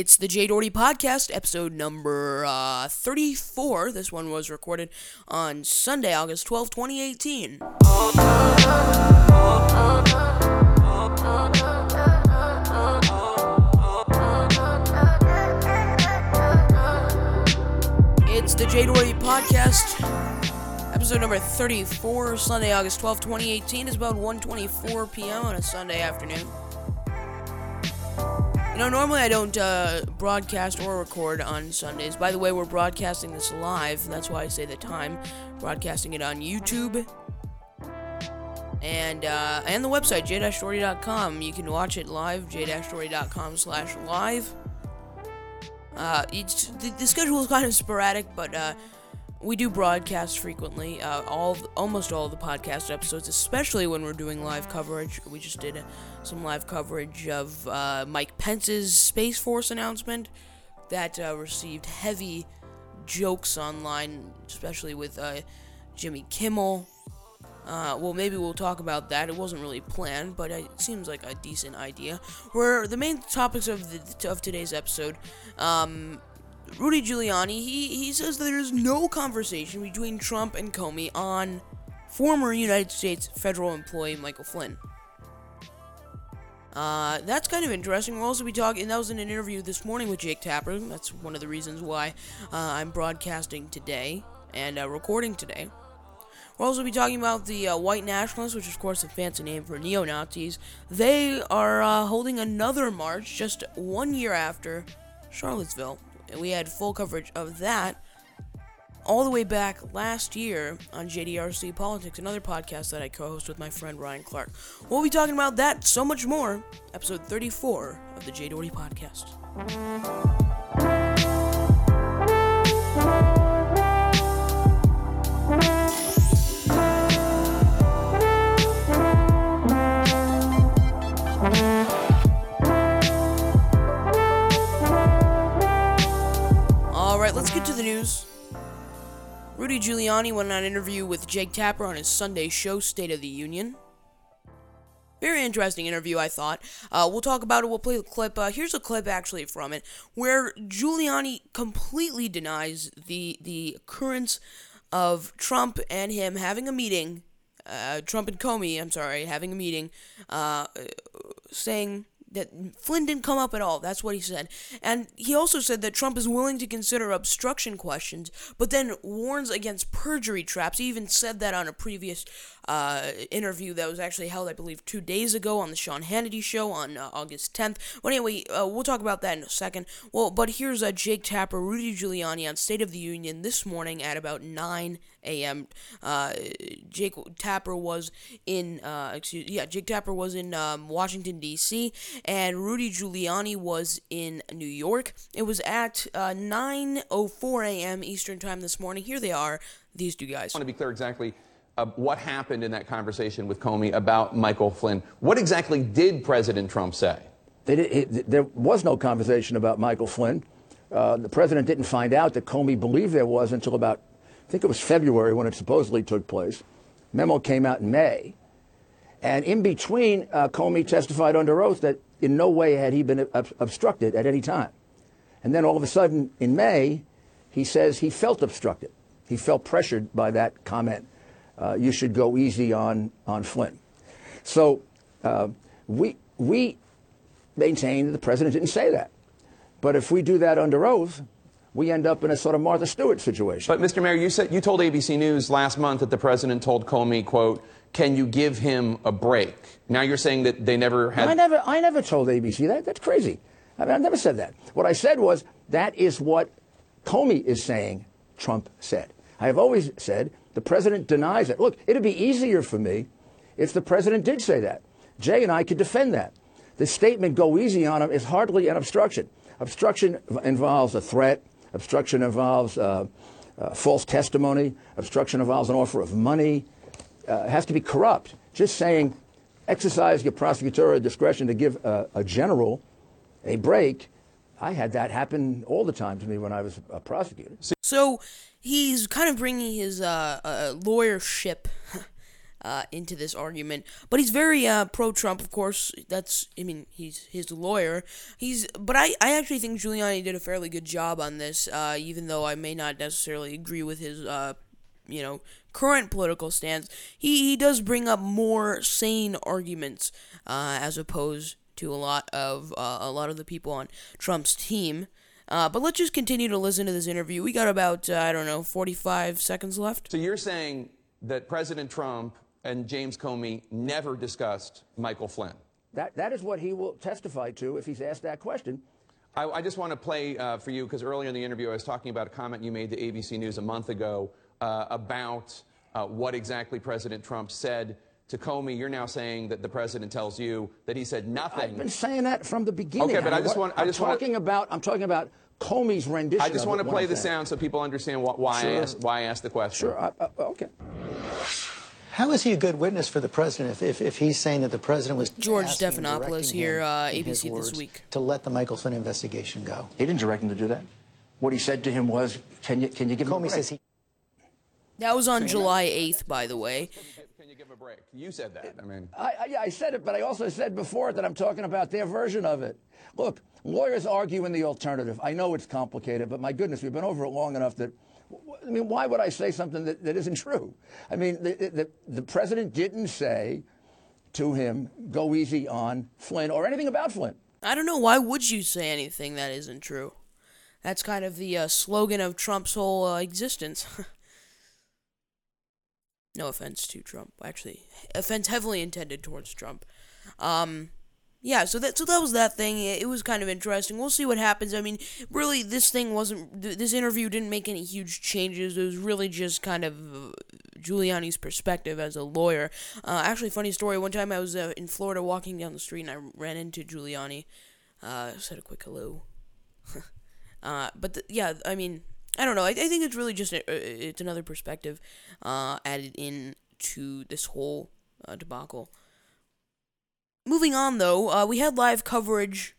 It's the Jay Doherty Podcast, episode number uh, 34. This one was recorded on Sunday, August 12, 2018. It's the Jay Doherty Podcast, episode number 34, Sunday, August 12, 2018. It's about 1.24 p.m. on a Sunday afternoon. You know, normally I don't uh, broadcast or record on Sundays. By the way, we're broadcasting this live. That's why I say the time. Broadcasting it on YouTube and uh, and the website j-story.com. You can watch it live j-story.com slash live. Uh, it's the, the schedule is kind of sporadic, but uh, we do broadcast frequently. Uh, all almost all the podcast episodes, especially when we're doing live coverage. We just did some live coverage of uh, Mike Pence's Space Force announcement that uh, received heavy jokes online, especially with uh, Jimmy Kimmel. Uh, well, maybe we'll talk about that. It wasn't really planned, but it seems like a decent idea. Where the main topics of the, of today's episode, um, Rudy Giuliani, he, he says there is no conversation between Trump and Comey on former United States federal employee Michael Flynn. Uh, that's kind of interesting. We'll also be talking, and that was in an interview this morning with Jake Tapper. That's one of the reasons why uh, I'm broadcasting today and uh, recording today. We'll also be talking about the uh, white nationalists, which is, of course, a fancy name for neo Nazis. They are uh, holding another march just one year after Charlottesville. And we had full coverage of that all the way back last year on JDRC Politics, another podcast that I co host with my friend Ryan Clark. We'll be talking about that, so much more, episode 34 of the Jay Doherty Podcast. Rudy Giuliani went on an interview with Jake Tapper on his Sunday show, State of the Union. Very interesting interview, I thought. Uh, we'll talk about it. We'll play the clip. Uh, here's a clip actually from it where Giuliani completely denies the the occurrence of Trump and him having a meeting. Uh, Trump and Comey, I'm sorry, having a meeting, uh, saying that Flynn didn't come up at all. That's what he said. And he also said that Trump is willing to consider obstruction questions, but then warns against perjury traps. He even said that on a previous uh, interview that was actually held, I believe, two days ago on the Sean Hannity show on uh, August 10th. But anyway, uh, we'll talk about that in a second. Well, but here's uh, Jake Tapper, Rudy Giuliani on State of the Union this morning at about 9 a.m. Uh, Jake Tapper was in, uh, excuse, yeah, Jake Tapper was in um, Washington D.C. and Rudy Giuliani was in New York. It was at uh, 9:04 a.m. Eastern time this morning. Here they are, these two guys. I want to be clear exactly uh, what happened in that conversation with Comey about Michael Flynn. What exactly did President Trump say? Did, there was no conversation about Michael Flynn. Uh, the president didn't find out that Comey believed there was until about, I think it was February when it supposedly took place. Memo came out in May. And in between, uh, Comey testified under oath that in no way had he been ob- obstructed at any time. And then all of a sudden, in May, he says he felt obstructed. He felt pressured by that comment. Uh, you should go easy on, on Flynn. So uh, we, we maintain that the president didn't say that. But if we do that under oath, we end up in a sort of Martha Stewart situation. But Mr. Mayor, you said you told ABC News last month that the president told Comey, "quote Can you give him a break?" Now you're saying that they never had. I never, I never told ABC that. That's crazy. I, mean, I never said that. What I said was that is what Comey is saying. Trump said. I have always said the president denies it. Look, it'd be easier for me if the president did say that. Jay and I could defend that. The statement "Go easy on him" is hardly an obstruction. Obstruction involves a threat. Obstruction involves uh, uh, false testimony. Obstruction involves an offer of money. Uh, it has to be corrupt. Just saying, exercise your prosecutorial discretion to give a, a general a break. I had that happen all the time to me when I was a prosecutor. So he's kind of bringing his uh, uh, lawyership uh, into this argument. But he's very uh, pro-Trump, of course. That's, I mean, he's his lawyer. He's, but I, I actually think Giuliani did a fairly good job on this, uh, even though I may not necessarily agree with his, uh, you know, current political stance. He he does bring up more sane arguments uh, as opposed to a lot of uh, a lot of the people on Trump's team. Uh, but let's just continue to listen to this interview. We got about, uh, I don't know, 45 seconds left. So you're saying that President Trump and James Comey never discussed Michael Flynn? That, that is what he will testify to if he's asked that question. I, I just want to play uh, for you because earlier in the interview I was talking about a comment you made to ABC News a month ago uh, about uh, what exactly President Trump said to Comey. You're now saying that the president tells you that he said nothing. I've been saying that from the beginning. Okay, but I just want. I I'm just talking want, about. I'm talking about Comey's rendition. I just want to play the sound so people understand what, why Sure. I asked why I asked the question. Sure. I, I, okay. How is he a good witness for the president if, if, if he's saying that the president was George Stephanopoulos here, uh, in his ABC This Week. to let the Michael Flynn investigation go? He didn't direct him to do that. What he said to him was, "Can you can you give him a Comey says he That was on July 8th, by the way. Can you give a break? You said that. I mean, I, I, yeah, I said it, but I also said before that I'm talking about their version of it. Look, lawyers argue in the alternative. I know it's complicated, but my goodness, we've been over it long enough that. I mean, why would I say something that, that isn't true? I mean, the, the, the president didn't say to him, go easy on Flynn or anything about Flynn. I don't know, why would you say anything that isn't true? That's kind of the uh, slogan of Trump's whole uh, existence. no offense to Trump, actually. Offense heavily intended towards Trump. Um, yeah, so that so that was that thing. It, was kind of interesting. We'll see what happens. I mean, really, this thing wasn't. This interview didn't make any huge changes. It was really just kind of uh, Giuliani's perspective as a lawyer. Uh, actually, funny story. One time I was uh, in Florida walking down the street and I ran into Giuliani. Uh, said a quick hello. uh, but th- yeah, I mean, I don't know. I, I think it's really just a, it's another perspective uh, added in to this whole uh, debacle. Moving on, though, uh, we had live coverage.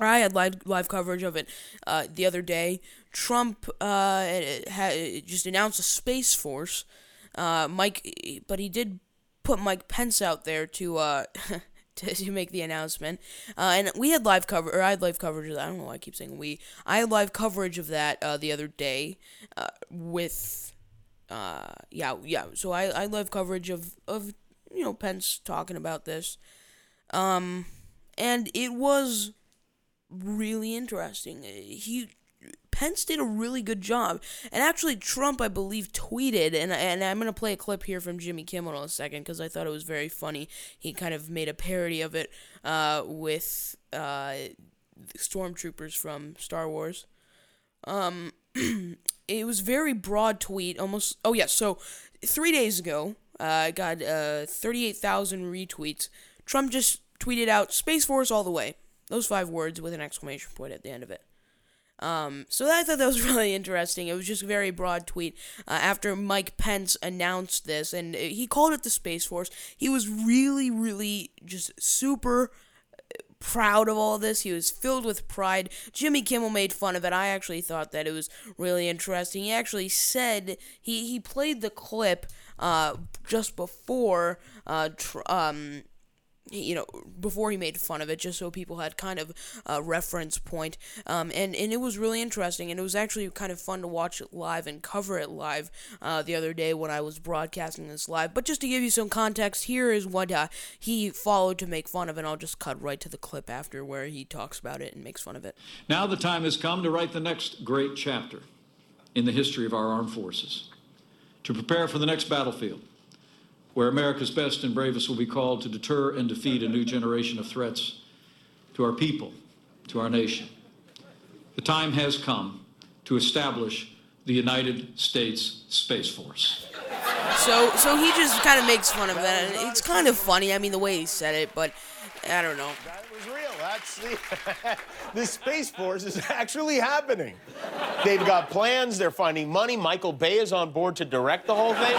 Or I had live live coverage of it uh, the other day. Trump uh, had just announced a space force. Uh, Mike, but he did put Mike Pence out there to uh, to, make the announcement. Uh, and we had live cover, or I had live coverage of that. I don't know why I keep saying we. I had live coverage of that uh, the other day uh, with, uh, yeah, yeah. So I, I had live coverage of of you know Pence talking about this, um, and it was really interesting. He Pence did a really good job, and actually Trump, I believe, tweeted, and and I'm gonna play a clip here from Jimmy Kimmel in a second because I thought it was very funny. He kind of made a parody of it uh, with uh, stormtroopers from Star Wars. Um, it was very broad tweet, almost. Oh yeah, so three days ago, uh, I got uh, 38,000 retweets. Trump just tweeted out "Space Force all the way." Those five words with an exclamation point at the end of it. Um, so I thought that was really interesting. It was just a very broad tweet uh, after Mike Pence announced this, and uh, he called it the Space Force. He was really, really just super proud of all this. He was filled with pride. Jimmy Kimmel made fun of it. I actually thought that it was really interesting. He actually said he he played the clip uh, just before uh, tr- um you know, before he made fun of it, just so people had kind of a reference point. Um, and, and it was really interesting, and it was actually kind of fun to watch it live and cover it live uh, the other day when I was broadcasting this live. But just to give you some context, here is what uh, he followed to make fun of, and I'll just cut right to the clip after where he talks about it and makes fun of it. Now the time has come to write the next great chapter in the history of our armed forces, to prepare for the next battlefield, where America's best and bravest will be called to deter and defeat a new generation of threats to our people, to our nation. The time has come to establish the United States Space Force. So, so he just kind of makes fun of that, and it's kind of funny. I mean, the way he said it, but I don't know. That was real. That's the, the Space Force is actually happening. They've got plans. They're finding money. Michael Bay is on board to direct the whole thing.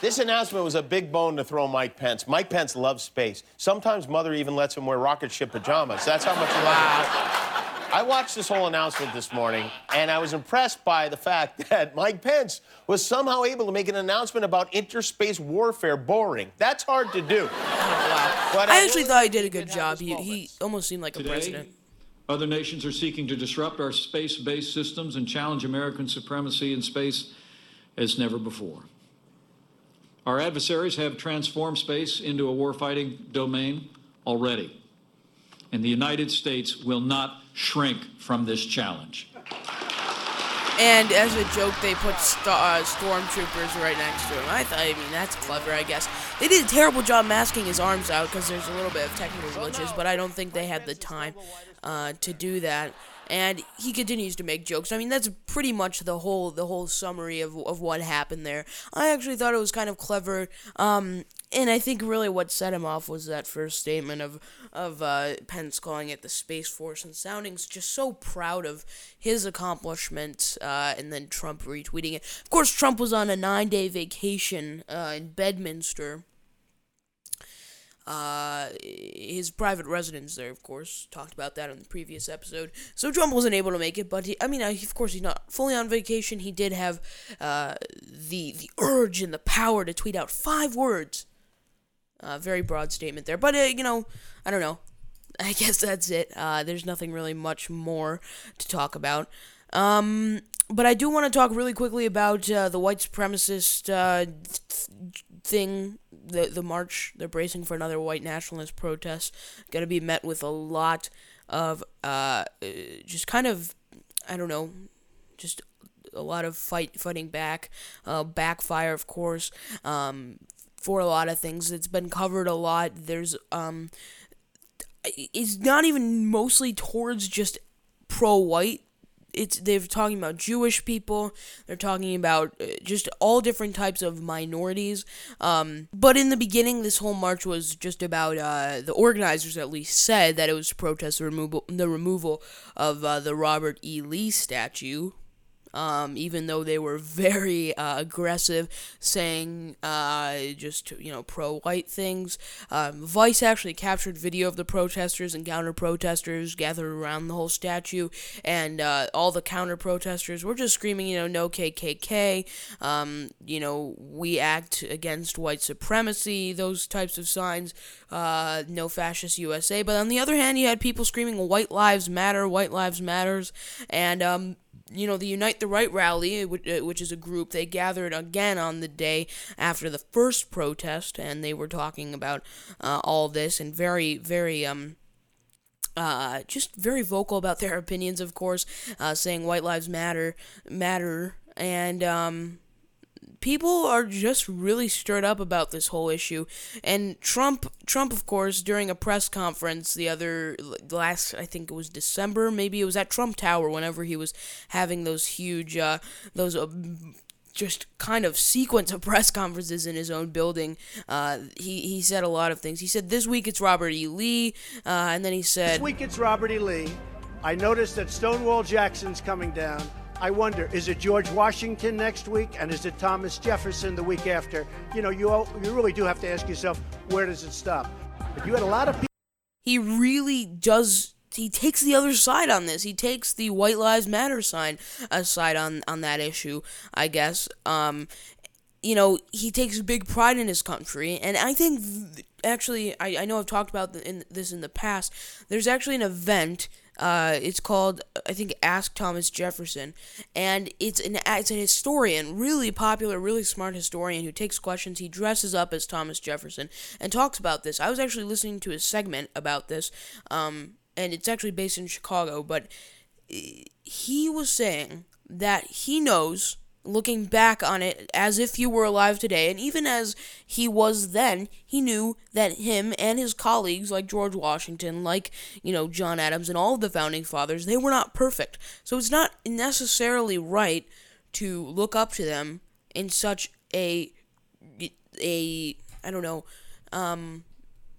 This announcement was a big bone to throw Mike Pence. Mike Pence loves space. Sometimes Mother even lets him wear rocket ship pajamas. That's how much he loves it. I watched this whole announcement this morning, and I was impressed by the fact that Mike Pence was somehow able to make an announcement about interspace warfare boring. That's hard to do. But I actually thought he did a good job. He, he almost seemed like a Today, president. other nations are seeking to disrupt our space based systems and challenge American supremacy in space as never before. Our adversaries have transformed space into a warfighting domain already, and the United States will not shrink from this challenge. And as a joke, they put st- uh, stormtroopers right next to him. I thought, I mean, that's clever, I guess. They did a terrible job masking his arms out because there's a little bit of technical glitches, but I don't think they had the time uh, to do that. And he continues to make jokes. I mean, that's pretty much the whole the whole summary of of what happened there. I actually thought it was kind of clever. Um, and I think really what set him off was that first statement of of uh, Pence calling it the Space Force and sounding just so proud of his accomplishments, uh, and then Trump retweeting it. Of course, Trump was on a nine day vacation uh, in Bedminster. Uh, his private residence there, of course, talked about that in the previous episode. So Trump wasn't able to make it, but he, I mean, uh, of course, he's not fully on vacation. He did have uh, the the urge and the power to tweet out five words. Uh, very broad statement there, but uh, you know, I don't know. I guess that's it. Uh, there's nothing really much more to talk about. Um, but I do want to talk really quickly about the white supremacist th- thing, the the march. They're bracing for another white nationalist protest. Going to be met with a lot of uh, just kind of, I don't know, just a lot of fight fighting back, uh, backfire, of course. Um, for a lot of things, it's been covered a lot. There's um, it's not even mostly towards just pro-white it's they're talking about Jewish people. They're talking about uh, just all different types of minorities. Um, but in the beginning, this whole march was just about uh, the organizers at least said that it was to protest the removal the removal of uh, the Robert E. Lee statue. Um, even though they were very uh, aggressive, saying uh, just you know pro-white things. Um, Vice actually captured video of the protesters and counter-protesters gathered around the whole statue, and uh, all the counter-protesters were just screaming, you know, no KKK, um, you know, we act against white supremacy, those types of signs, uh, no fascist USA. But on the other hand, you had people screaming, white lives matter, white lives matters, and um, you know, the Unite the Right rally, which, uh, which is a group, they gathered again on the day after the first protest, and they were talking about uh, all this and very, very, um, uh, just very vocal about their opinions, of course, uh, saying white lives matter, matter, and, um, people are just really stirred up about this whole issue and Trump Trump of course during a press conference the other last I think it was December maybe it was at Trump Tower whenever he was having those huge uh, those uh, just kind of sequence of press conferences in his own building. Uh, he he said a lot of things. He said this week it's Robert E. Lee, uh, and then he said This week it's Robert E. Lee. I noticed that Stonewall Jackson's coming down. I wonder, is it George Washington next week, and is it Thomas Jefferson the week after? You know, you all, you really do have to ask yourself, where does it stop? But you had a lot of people. he really does he takes the other side on this. He takes the White Lives Matter sign aside on on that issue, I guess. Um you know, he takes big pride in his country, and I think th- actually, I, I know I've talked about in, this in the past. There's actually an event. Uh, it's called I think Ask Thomas Jefferson, and it's an it's a historian, really popular, really smart historian who takes questions. He dresses up as Thomas Jefferson and talks about this. I was actually listening to a segment about this, um, and it's actually based in Chicago, but he was saying that he knows looking back on it as if you were alive today. And even as he was then he knew that him and his colleagues like George Washington like you know John Adams and all of the founding fathers they were not perfect. So it's not necessarily right to look up to them in such a a I don't know um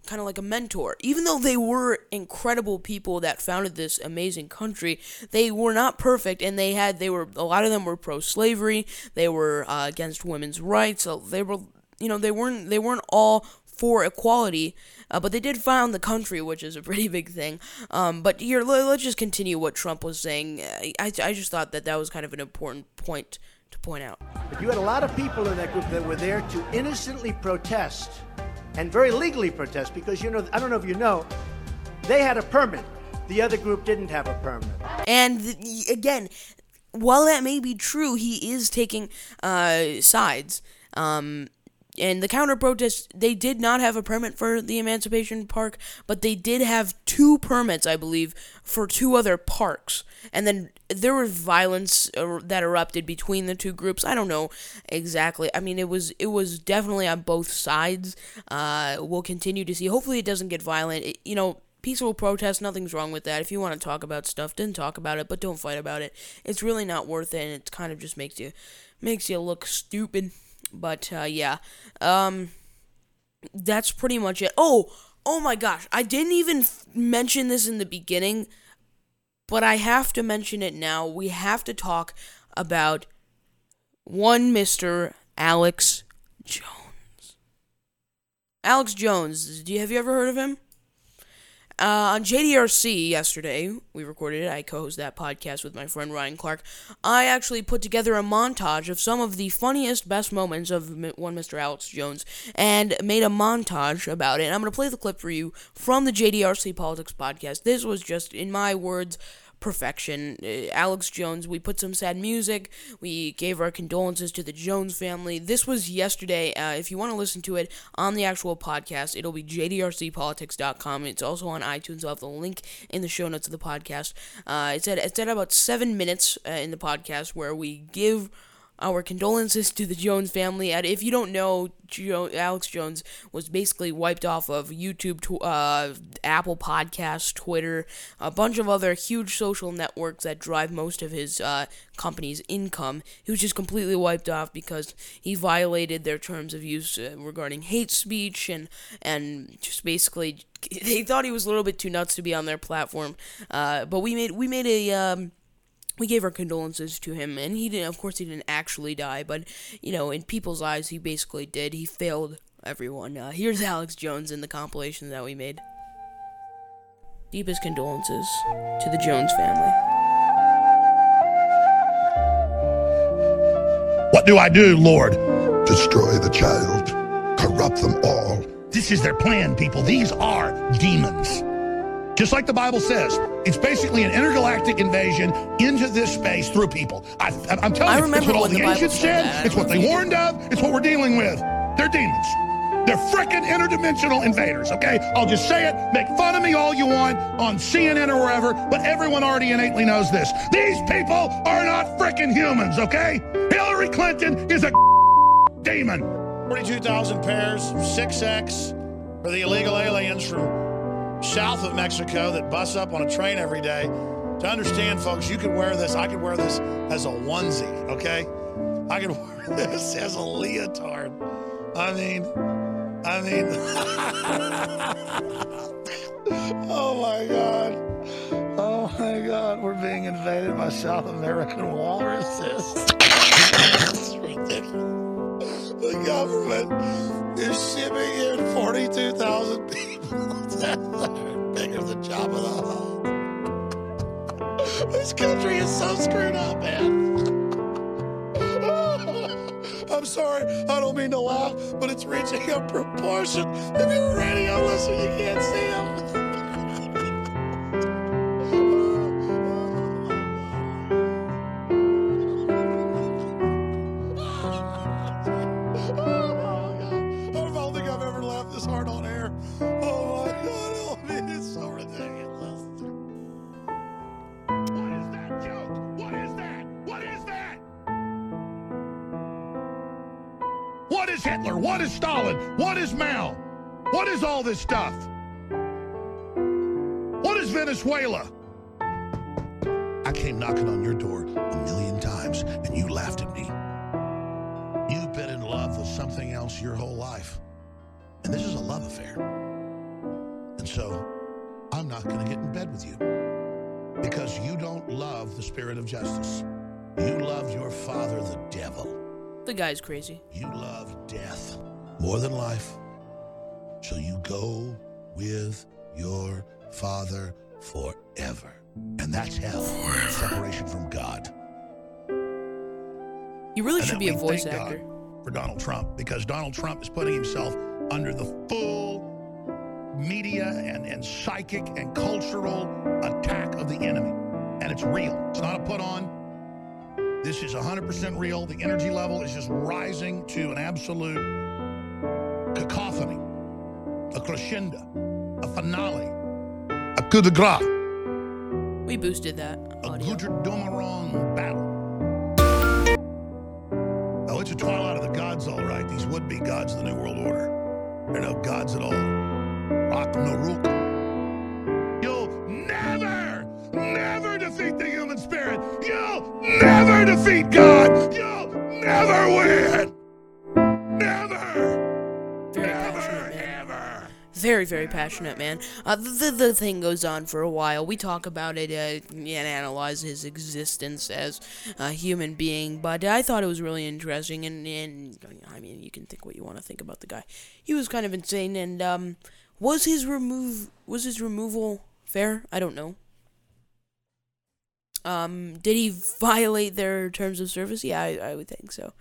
kind of like a mentor. Even though they were incredible people that founded this amazing country, they were not perfect, and they had they were a lot of them were pro-slavery. They were uh, against women's rights. So they were you know they weren't they weren't all for equality, uh, but they did found the country, which is a pretty big thing. Um, but here, let, us just continue what Trump was saying. I, I just thought that that was kind of an important point to point out. But you had a lot of people in that group that were there to innocently protest and very legally protest because, you know, I don't know if you know, they had a permit. The other group didn't have a permit. And again, while that may be true, he is taking uh, sides. Um, and the counter protest, they did not have a permit for the Emancipation Park, but they did have two permits, I believe, for two other parks. And then there was violence er, that erupted between the two groups. I don't know exactly. I mean, it was it was definitely on both sides. Uh, we'll continue to see. Hopefully, it doesn't get violent. It, you know, peaceful protest, nothing's wrong with that. If you want to talk about stuff, then talk about it, but don't fight about it. It's really not worth it, and it kind of just makes you makes you look stupid. But uh, yeah, um, that's pretty much it. Oh, oh my gosh, I didn't even f- mention this in the beginning, but I have to mention it now. We have to talk about one Mister Alex Jones. Alex Jones, do you have you ever heard of him? Uh, on JDRC yesterday, we recorded it. I co host that podcast with my friend Ryan Clark. I actually put together a montage of some of the funniest, best moments of one Mr. Alex Jones and made a montage about it. And I'm going to play the clip for you from the JDRC Politics podcast. This was just, in my words, perfection. Uh, Alex Jones, we put some sad music. We gave our condolences to the Jones family. This was yesterday. Uh, if you want to listen to it on the actual podcast, it'll be jdrcpolitics.com. It's also on iTunes. I'll have the link in the show notes of the podcast. Uh, it's, at, it's at about seven minutes uh, in the podcast where we give our condolences to the Jones family. And if you don't know, jo- Alex Jones was basically wiped off of YouTube, tw- uh, Apple Podcasts, Twitter, a bunch of other huge social networks that drive most of his uh, company's income. He was just completely wiped off because he violated their terms of use uh, regarding hate speech and and just basically they thought he was a little bit too nuts to be on their platform. Uh, but we made we made a um, we gave our condolences to him, and he didn't. Of course, he didn't actually die, but you know, in people's eyes, he basically did. He failed everyone. Uh, here's Alex Jones in the compilation that we made. Deepest condolences to the Jones family. What do I do, Lord? Destroy the child, corrupt them all. This is their plan, people. These are demons. Just like the Bible says, it's basically an intergalactic invasion into this space through people. I, am telling I you, it's what all the, the ancients said. That. It's what they warned of. It's what we're dealing with. They're demons. They're freaking interdimensional invaders, okay? I'll just say it. Make fun of me all you want on CNN or wherever, but everyone already innately knows this. These people are not freaking humans, okay? Hillary Clinton is a demon. 42,000 pairs, 6X for the illegal aliens from south of Mexico that bus up on a train every day. To understand, folks, you could wear this. I could wear this as a onesie, okay? I could wear this as a leotard. I mean, I mean, oh my God. Oh my God, we're being invaded by South American walruses. It's ridiculous. The government is shipping in 42,000 people. Bigger than Jabba the Hutt. This country is so screwed up, man. I'm sorry, I don't mean to laugh, but it's reaching a proportion. If you're radio listener, you can't see him. What is Hitler? What is Stalin? What is Mao? What is all this stuff? What is Venezuela? I came knocking on your door a million times and you laughed at me. You've been in love with something else your whole life. And this is a love affair. And so I'm not going to get in bed with you because you don't love the spirit of justice. You love your father, the devil. The guy's crazy. You love death more than life. So you go with your father forever. And that's hell. Separation from God. You really And should be a voice thank actor. God for Donald Trump because Donald Trump is putting himself under the full media and, and psychic and cultural attack of the enemy. And it's real. It's not a put on. This is 100% real. The energy level is just rising to an absolute cacophony, a crescendo, a finale, a coup de grace, We boosted that a audio. Götterdämmerung battle. Oh, it's a twilight of the gods, all right. These would-be gods of the New World Order. They're no gods at all. Ragnarok. Never defeat God. You'll never win. Never. Very Never, ever. Very, very passionate man. Uh, the, the, the thing goes on for a while. We talk about it uh, and analyze his existence as a human being, but I thought it was really interesting. And, and I mean, you can think what you want to think about the guy. He was kind of insane. And um, was his remove was his removal fair? I don't know. Um, did he violate their terms of service? Yeah, I, I would think so.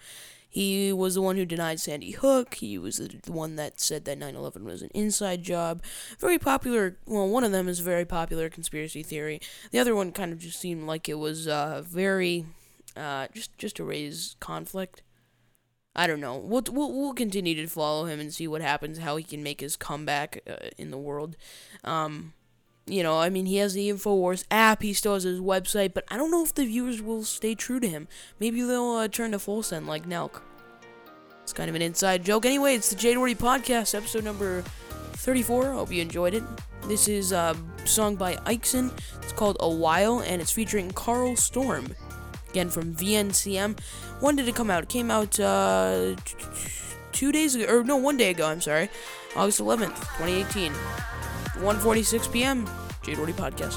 He was the one who denied Sandy Hook. He was the one that said that 9 11 was an inside job. Very popular, well, one of them is a very popular conspiracy theory. The other one kind of just seemed like it was uh, very, uh, just, just to raise conflict. I don't know. We'll, we'll, we'll continue to follow him and see what happens, how he can make his comeback uh, in the world. Um, you know, I mean, he has the InfoWars app, he still has his website, but I don't know if the viewers will stay true to him. Maybe they'll uh, turn to full send like Nelk. It's kind of an inside joke. Anyway, it's the Jay Doherty Podcast, episode number 34. Hope you enjoyed it. This is a song by Ixon. It's called A While, and it's featuring Carl Storm. Again, from VNCM. When did it come out? It came out uh, two days ago, or no, one day ago, I'm sorry, August 11th, 2018, 1.46 p.m., Jay Doherty Podcast.